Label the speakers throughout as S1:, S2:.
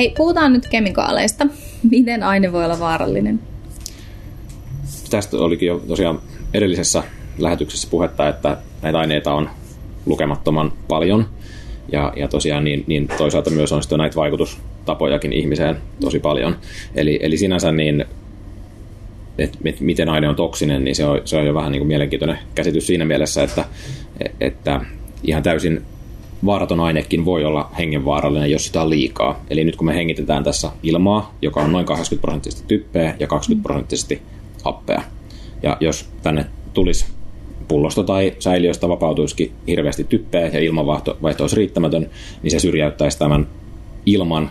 S1: Hei, puhutaan nyt kemikaaleista. Miten aine voi olla vaarallinen?
S2: Tästä olikin jo tosiaan edellisessä lähetyksessä puhetta, että näitä aineita on lukemattoman paljon. Ja, ja tosiaan niin, niin toisaalta myös on sitten näitä vaikutustapojakin ihmiseen tosi paljon. Eli, eli sinänsä niin että et miten aine on toksinen, niin se on, se on jo vähän niin kuin mielenkiintoinen käsitys siinä mielessä, että, että ihan täysin vaaraton ainekin voi olla hengenvaarallinen, jos sitä on liikaa. Eli nyt kun me hengitetään tässä ilmaa, joka on noin 80 prosenttisesti typpeä ja 20 prosenttisesti happea. Ja jos tänne tulisi pullosta tai säiliöstä vapautuisikin hirveästi typpeä ja ilmanvaihto olisi riittämätön, niin se syrjäyttäisi tämän ilman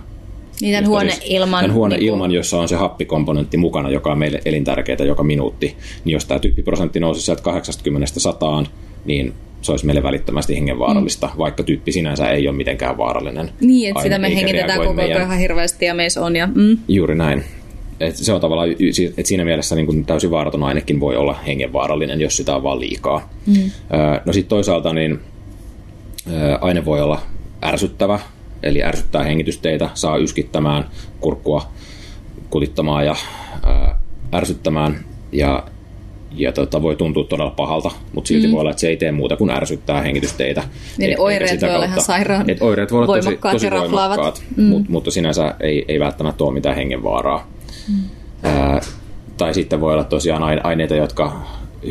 S1: niin tämän huoneilman.
S2: Tämän huoneilman, niin jossa on se happikomponentti mukana, joka on meille elintärkeää joka minuutti. Niin jos tämä typpiprosentti nousi sieltä 80 100, niin se olisi meille välittömästi hengenvaarallista, mm. vaikka tyyppi sinänsä ei ole mitenkään vaarallinen.
S1: Niin, että sitä me hengitetään koko ajan ihan hirveästi ja meissä on. Ja, mm.
S2: Juuri näin. Et se on tavallaan, että siinä mielessä niin kuin täysin vaaraton ainekin voi olla hengenvaarallinen, jos sitä on vaan liikaa. Mm. No sitten toisaalta niin aine voi olla ärsyttävä, eli ärsyttää hengitysteitä, saa yskittämään, kurkkua kutittamaan ja ärsyttämään ja ja tota, voi tuntua todella pahalta, mutta silti mm. voi olla, että se ei tee muuta kuin ärsyttää hengitysteitä.
S1: Niin et, oireet voi olla ihan sairaan
S2: et oireet voi olla tosi, tosi voimakkaat, mm. mutta, mutta sinänsä ei, ei välttämättä ole mitään hengenvaaraa. Mm. Ää, tai sitten voi olla tosiaan aineita, jotka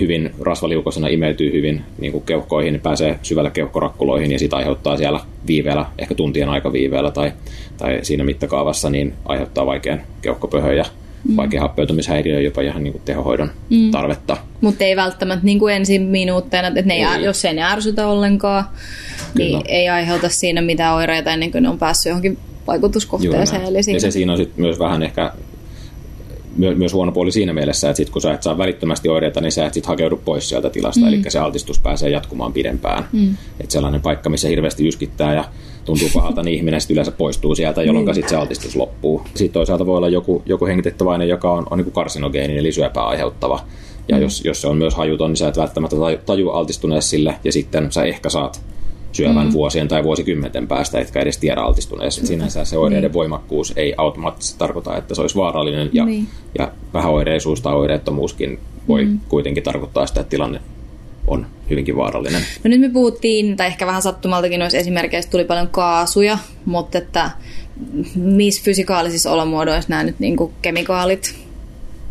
S2: hyvin rasvaliukosena imeytyy hyvin niin kuin keuhkoihin, niin pääsee syvälle keuhkorakkuloihin ja sitä aiheuttaa siellä viiveellä, ehkä tuntien aikaviiveellä tai, tai siinä mittakaavassa, niin aiheuttaa vaikean keuhkopöhön ja mm. vaikea happeutumishäiriö jopa ihan niin kuin tehohoidon mm. tarvetta.
S1: Mutta ei välttämättä niin kuin ensin minuutteina, että ne ei. jos ei ne ärsytä ollenkaan, niin Kyllä. niin ei aiheuta siinä mitään oireita ennen kuin ne on päässyt johonkin vaikutuskohteeseen. Eli
S2: siinä... Ja se siinä on sit myös vähän ehkä myös huono puoli siinä mielessä, että sit kun sä et saa välittömästi oireita, niin sä et sit hakeudu pois sieltä tilasta, mm. eli se altistus pääsee jatkumaan pidempään. Mm. Että sellainen paikka, missä hirveästi yskittää ja tuntuu pahalta, niin ihminen sitten yleensä poistuu sieltä, jolloin mm. sitten se altistus loppuu. Sitten toisaalta voi olla joku, joku hengitettävä aine, joka on, on niin karsinogeeni, eli syöpää aiheuttava. Ja mm. jos, jos se on myös hajuton, niin sä et välttämättä taju altistuneessa sille, ja sitten sä ehkä saat syövän mm. vuosien tai vuosikymmenten päästä, etkä edes tiedä altistuneessa. Sinänsä se oireiden niin. voimakkuus ei automaattisesti tarkoita, että se olisi vaarallinen, ja, niin. ja vähäoireisuus tai oireettomuuskin voi mm. kuitenkin tarkoittaa sitä, että tilanne on hyvinkin vaarallinen.
S1: No nyt me puhuttiin, tai ehkä vähän sattumaltakin noissa esimerkkeissä tuli paljon kaasuja, mutta että missä fysikaalisissa olomuodoissa nämä nyt niin kuin kemikaalit,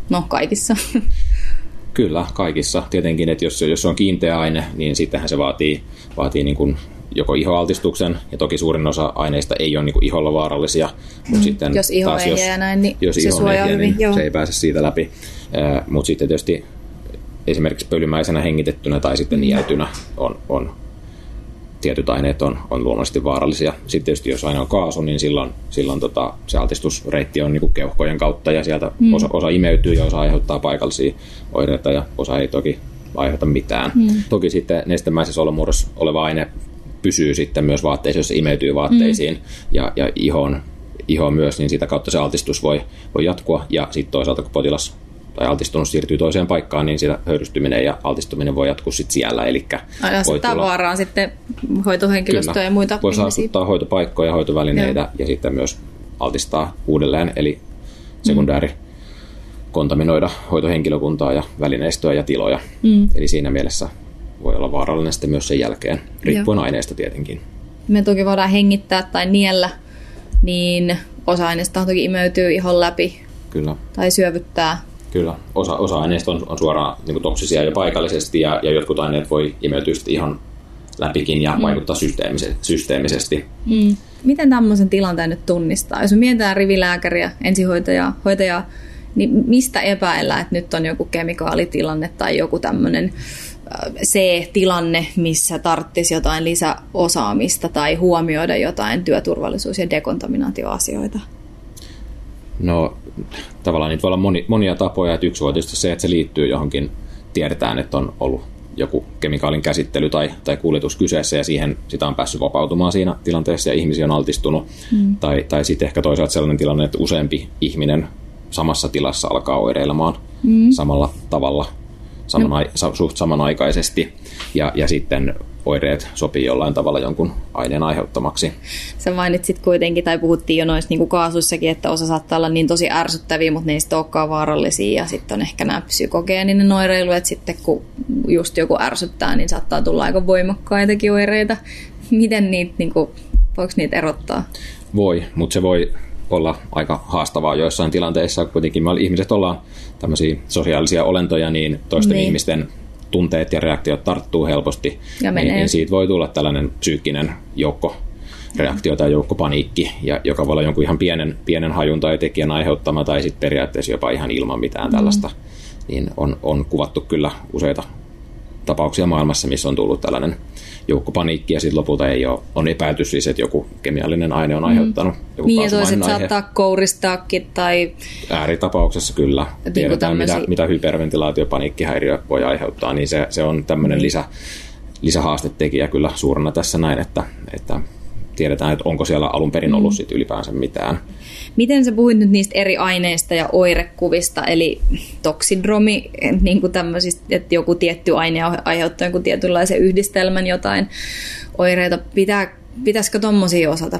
S1: no kaikissa.
S2: Kyllä, kaikissa. Tietenkin, että jos, jos on kiinteä aine, niin sittenhän se vaatii, vaatii niin kuin joko ihoaltistuksen, ja toki suurin osa aineista ei ole niin kuin iholla vaarallisia, mutta mm. sitten
S1: jos iho taas, jos, näin, niin
S2: jos se iho ehjää, niin joo. se ei pääse siitä läpi. mutta sitten tietysti esimerkiksi pölymäisenä hengitettynä tai sitten nieltynä on, on tietyt aineet on, on luonnollisesti vaarallisia. Sitten tietysti jos aine on kaasu, niin silloin, silloin tota, se altistusreitti on niin keuhkojen kautta ja sieltä mm. osa, osa imeytyy ja osa aiheuttaa paikallisia oireita ja osa ei toki aiheuta mitään. Mm. Toki sitten nestemäisessä olomuodossa oleva aine pysyy sitten myös vaatteisiin, jos se imeytyy vaatteisiin mm. ja, ja ihoon, ihoon myös, niin sitä kautta se altistus voi, voi jatkua. Ja sitten toisaalta, kun potilas tai altistunut siirtyy toiseen paikkaan, niin sitä höyrystyminen ja altistuminen voi jatkua sitten siellä. Eli
S1: voi tulla, vaaraan sitten hoitohenkilöstöä kyllä, ja muita
S2: Voi saastuttaa hoitopaikkoja, hoitovälineitä Joo. ja sitten myös altistaa uudelleen, eli sekundääri kontaminoida hoitohenkilökuntaa ja välineistöä ja tiloja. Mm. Eli siinä mielessä voi olla vaarallinen sitten myös sen jälkeen, riippuen Joo. aineesta tietenkin.
S1: Me toki voidaan hengittää tai niellä, niin osa aineesta toki imeytyy ihon läpi
S2: Kyllä.
S1: tai syövyttää
S2: Kyllä, osa, osa aineista on, on suoraan niin toksisia jo paikallisesti ja, ja jotkut aineet voi imeytyä ihan läpikin ja mm. vaikuttaa systeemisesti. systeemisesti.
S1: Mm. Miten tämmöisen tilanteen nyt tunnistaa? Jos mietitään rivilääkäriä, ensihoitajaa, hoitajaa, niin mistä epäillä, että nyt on joku kemikaalitilanne tai joku tämmöinen C-tilanne, missä tarttisi jotain lisäosaamista tai huomioida jotain työturvallisuus- ja dekontaminaatioasioita?
S2: No tavallaan niitä voi olla moni, monia tapoja, että yksi voi tietysti se, että se liittyy johonkin, tiedetään, että on ollut joku kemikaalin käsittely tai, tai kuljetus kyseessä ja siihen sitä on päässyt vapautumaan siinä tilanteessa ja ihmisiä on altistunut. Mm. Tai, tai sitten ehkä toisaalta sellainen tilanne, että useampi ihminen samassa tilassa alkaa oireilemaan mm. samalla tavalla saman, no. suht samanaikaisesti. Ja, ja sitten oireet sopii jollain tavalla jonkun aineen aiheuttamaksi.
S1: Sä mainitsit kuitenkin, tai puhuttiin jo noissa niin kaasuissakin, että osa saattaa olla niin tosi ärsyttäviä, mutta ne ei sitten olekaan vaarallisia. Ja sitten on ehkä nämä psykogeeninen oireilu, että sitten kun just joku ärsyttää, niin saattaa tulla aika voimakkaitakin oireita. Miten niitä, niin kuin, voiko niitä erottaa?
S2: Voi, mutta se voi olla aika haastavaa joissain tilanteissa. Kuitenkin me ihmiset ollaan tämmöisiä sosiaalisia olentoja, niin toisten niin. ihmisten tunteet ja reaktiot tarttuu helposti, ja niin, niin siitä voi tulla tällainen psyykkinen joukko reaktio tai joukkopaniikki, ja joka voi olla jonkun ihan pienen, pienen hajun tai tekijän aiheuttama, tai sitten periaatteessa jopa ihan ilman mitään mm. tällaista, niin on, on kuvattu kyllä useita tapauksia maailmassa, missä on tullut tällainen joukkopaniikki ja sitten lopulta ei ole, on epäilty siis, että joku kemiallinen aine on mm. aiheuttanut mm. joku
S1: Niin ja toiset saattaa kouristaakin tai...
S2: Ääritapauksessa kyllä. Niin Tiedetään, tämmösi... mitä, mitä hyperventilaatio, paniikkihäiriö voi aiheuttaa, niin se, se on tämmöinen mm. lisä, lisähaastetekijä kyllä suurena tässä näin, että, että tiedetään, että onko siellä alun perin ollut mm. sit ylipäänsä mitään.
S1: Miten sä puhuit nyt niistä eri aineista ja oirekuvista, eli toksidromi, niin kuin tämmöisistä, että joku tietty aine aiheuttaa jonkun tietynlaisen yhdistelmän jotain oireita. Pitää, pitäisikö tuommoisia osata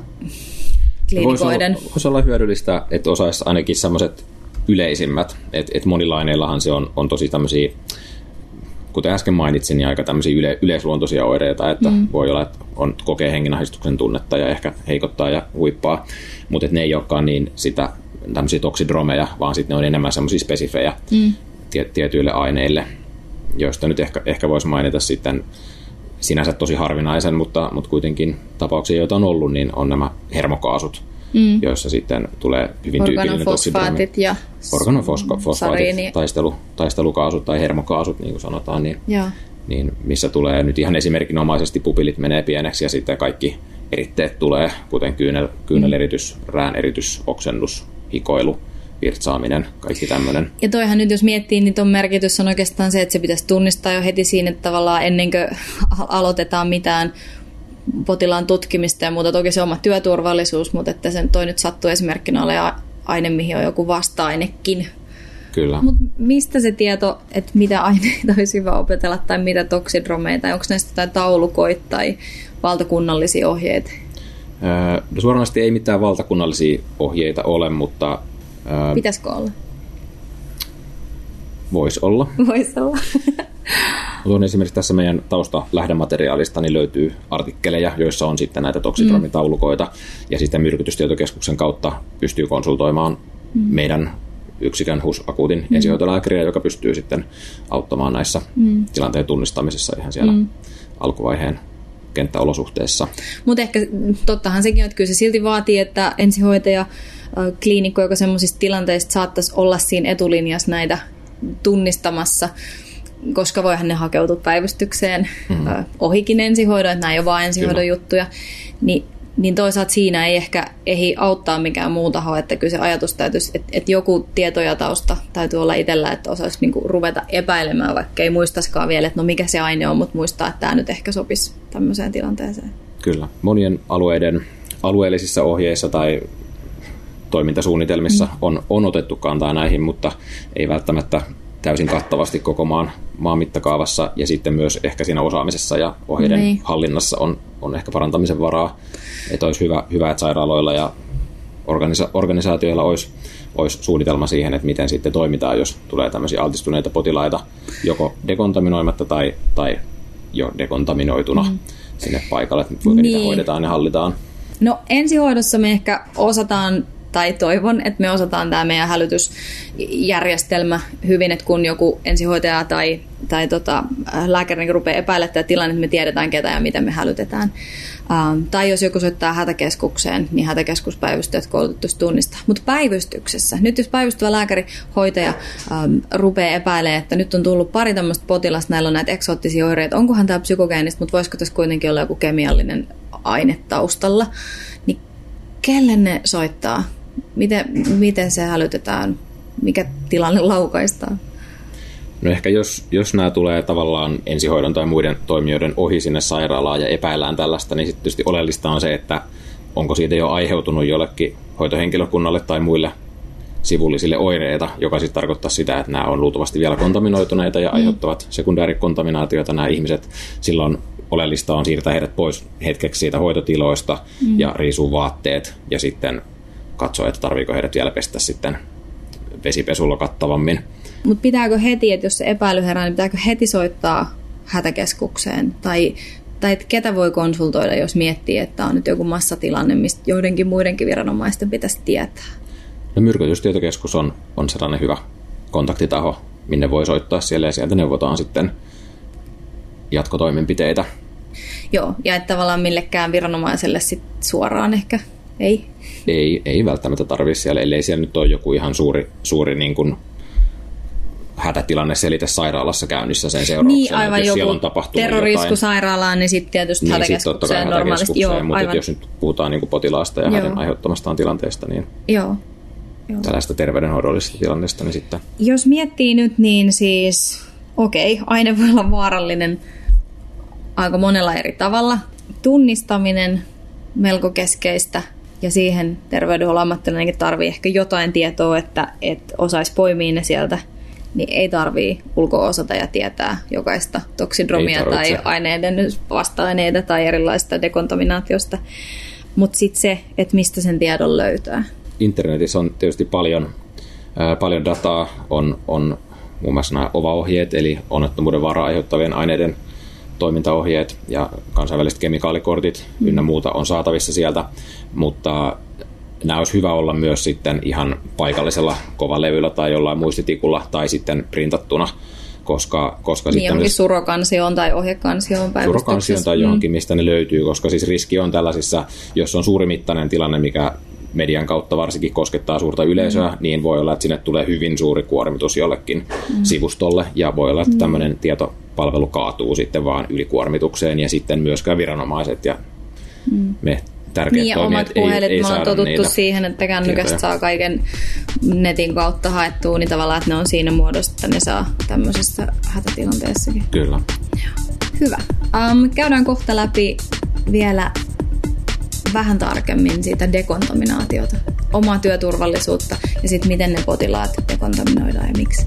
S1: klinikoiden?
S2: Voisi olla, voisi olla hyödyllistä, että osaisi ainakin semmoiset yleisimmät, että et monilla aineillahan se on, on tosi tämmöisiä kuten äsken mainitsin, niin aika tämmöisiä yle, yleisluontoisia oireita, että mm. voi olla, että on, kokee hengenahdistuksen tunnetta ja ehkä heikottaa ja huippaa, mutta ne ei olekaan niin sitä tämmöisiä toksidromeja, vaan sitten ne on enemmän semmoisia spesifejä mm. tie, tietyille aineille, joista nyt ehkä, ehkä voisi mainita sitten sinänsä tosi harvinaisen, mutta, mutta kuitenkin tapauksia, joita on ollut, niin on nämä hermokaasut, mm. joissa sitten tulee hyvin tyypillinen toksidromi.
S1: ja
S2: organofosfaatit, taistelu, taistelukaasut tai hermokaasut, niin kuin sanotaan, niin, niin missä tulee nyt ihan esimerkinomaisesti pupilit menee pieneksi ja sitten kaikki eritteet tulee, kuten kyynel, kyyneleritys, mm. rääneritys, oksennus, hikoilu, virtsaaminen, kaikki tämmöinen.
S1: Ja toihan nyt jos miettii, niin tuon merkitys on oikeastaan se, että se pitäisi tunnistaa jo heti siinä, että tavallaan ennen kuin aloitetaan mitään potilaan tutkimista ja muuta. Toki se on oma työturvallisuus, mutta että sen toi nyt sattuu esimerkkinä ole aine, mihin on joku vasta-ainekin.
S2: Kyllä.
S1: Mutta mistä se tieto, että mitä aineita olisi hyvä opetella tai mitä toksidromeita, onko näistä jotain taulukoita tai valtakunnallisia ohjeita?
S2: Öö, no suoranaisesti ei mitään valtakunnallisia ohjeita ole, mutta...
S1: Öö, Pitäisikö olla?
S2: Voisi olla.
S1: Voisi olla.
S2: On esimerkiksi tässä meidän tausta lähdemateriaalista niin löytyy artikkeleja, joissa on sitten näitä toksidromitaulukoita, mm. ja sitten myrkytystietokeskuksen kautta pystyy konsultoimaan mm. meidän yksikön HUS-akuutin mm. ensihoitolääkäriä, joka pystyy sitten auttamaan näissä mm. tilanteen tunnistamisessa ihan siellä mm. alkuvaiheen kenttäolosuhteissa.
S1: Mutta ehkä tottahan sekin, että kyllä se silti vaatii, että ensihoitaja, kliinikko, joka semmoisista tilanteista saattaisi olla siinä etulinjassa näitä tunnistamassa, koska voihan ne hakeutua päivystykseen mm. ohikin ensihoidon, että nämä ei ole vain ensihoidon kyllä. juttuja, niin, niin toisaalta siinä ei ehkä ehdi auttaa mikään muu taho, että kyllä se ajatus täytyisi, että, että joku tieto ja tausta täytyy olla itsellä, että osaisi niinku ruveta epäilemään, vaikka ei muistaisikaan vielä, että no mikä se aine on, mutta muistaa, että tämä nyt ehkä sopisi tämmöiseen tilanteeseen.
S2: Kyllä. Monien alueiden alueellisissa ohjeissa tai toimintasuunnitelmissa mm. on, on otettu kantaa näihin, mutta ei välttämättä täysin kattavasti koko maan, maan mittakaavassa ja sitten myös ehkä siinä osaamisessa ja ohjeiden niin. hallinnassa on, on ehkä parantamisen varaa. Että olisi hyvä, hyvä että sairaaloilla ja organisa- organisaatioilla olisi, olisi suunnitelma siihen, että miten sitten toimitaan, jos tulee tämmöisiä altistuneita potilaita joko dekontaminoimatta tai, tai jo dekontaminoituna mm. sinne paikalle, että kuinka niin. niitä hoidetaan ja hallitaan.
S1: No ensihoidossa me ehkä osataan tai toivon, että me osataan tämä meidän hälytysjärjestelmä hyvin, että kun joku ensihoitaja tai, tai tota, lääkäri niin rupeaa epäilemään tämä tilanne, että me tiedetään ketä ja miten me hälytetään. Ähm, tai jos joku soittaa hätäkeskukseen, niin hätäkeskuspäivystäjät koulutetusti tunnistaa. Mutta päivystyksessä, nyt jos päivystävä lääkäri, hoitaja ähm, rupeaa epäilemään, että nyt on tullut pari tämmöistä potilasta, näillä on näitä eksoottisia oireita, onkohan tämä psykogeenista, mutta voisiko tässä kuitenkin olla joku kemiallinen aine taustalla, niin kelle ne soittaa? Miten, miten se hälytetään? Mikä tilanne laukaistaan?
S2: No ehkä jos, jos nämä tulee tavallaan ensihoidon tai muiden toimijoiden ohi sinne sairaalaan ja epäillään tällaista, niin sitten tietysti oleellista on se, että onko siitä jo aiheutunut jollekin hoitohenkilökunnalle tai muille sivullisille oireita, joka sitten tarkoittaa sitä, että nämä on luultavasti vielä kontaminoituneita ja mm. aiheuttavat sekundäärikontaminaatiota nämä ihmiset. Silloin oleellista on siirtää heidät pois hetkeksi siitä hoitotiloista mm. ja riisua vaatteet ja sitten katsoa, että tarviiko heidät vielä pestä sitten vesipesulla kattavammin.
S1: Mutta pitääkö heti, että jos se epäily herää, niin pitääkö heti soittaa hätäkeskukseen? Tai, tai että ketä voi konsultoida, jos miettii, että on nyt joku massatilanne, mistä joidenkin muidenkin viranomaisten pitäisi tietää?
S2: No myrkytystietokeskus on, on sellainen hyvä kontaktitaho, minne voi soittaa siellä ja sieltä neuvotaan sitten jatkotoimenpiteitä.
S1: Joo, ja että tavallaan millekään viranomaiselle sit suoraan ehkä ei.
S2: Ei, ei välttämättä tarvitse siellä, ellei siellä nyt ole joku ihan suuri, suuri niin kuin hätätilanne selitä sairaalassa käynnissä sen seurauksena.
S1: Niin, aivan joku on terrorisku sairaalaan, niin sitten tietysti niin, hätäkeskukseen sit normaalisti.
S2: Joo, mutta aivan. jos nyt puhutaan niin kuin potilaasta ja hänen aiheuttamastaan tilanteesta, niin
S1: Joo.
S2: Joo. tällaista terveydenhoidollisesta tilanteesta, niin sitten...
S1: Jos miettii nyt, niin siis okei, okay, aine voi olla vaarallinen aika monella eri tavalla. Tunnistaminen melko keskeistä ja siihen terveydenhuollon ammattilainenkin tarvii ehkä jotain tietoa, että, että osaisi poimia ne sieltä, niin ei tarvii ulkoa osata ja tietää jokaista toksidromia tai aineiden vasta-aineita tai erilaista dekontaminaatiosta. Mutta sitten se, että mistä sen tiedon löytää.
S2: Internetissä on tietysti paljon, ää, paljon dataa, on, on muun muassa nämä OVA-ohjeet, eli onnettomuuden vara aiheuttavien aineiden toimintaohjeet ja kansainväliset kemikaalikortit mm. ynnä muuta on saatavissa sieltä, mutta nämä olisi hyvä olla myös sitten ihan paikallisella kovalevyllä tai jollain muistitikulla tai sitten printattuna, koska, koska
S1: niin sitten... Surokansioon tai ohjekansioon
S2: Surokansioon tai johonkin, mm. mistä ne löytyy, koska siis riski on tällaisissa, jos on suurimittainen tilanne, mikä median kautta varsinkin koskettaa suurta yleisöä, mm. niin voi olla, että sinne tulee hyvin suuri kuormitus jollekin mm. sivustolle ja voi olla, että mm. tämmöinen tietopalvelu kaatuu sitten vaan ylikuormitukseen ja sitten myöskään viranomaiset ja mm. me tärkeät
S1: niin, omat puhelit, ei, ei mä oon totuttu siihen, että kännykästä saa kaiken netin kautta haettua, niin tavallaan, että ne on siinä muodossa, että ne saa tämmöisessä hätätilanteessakin.
S2: Kyllä.
S1: Hyvä. Um, käydään kohta läpi vielä vähän tarkemmin siitä dekontaminaatiota, omaa työturvallisuutta ja sitten miten ne potilaat dekontaminoidaan ja miksi.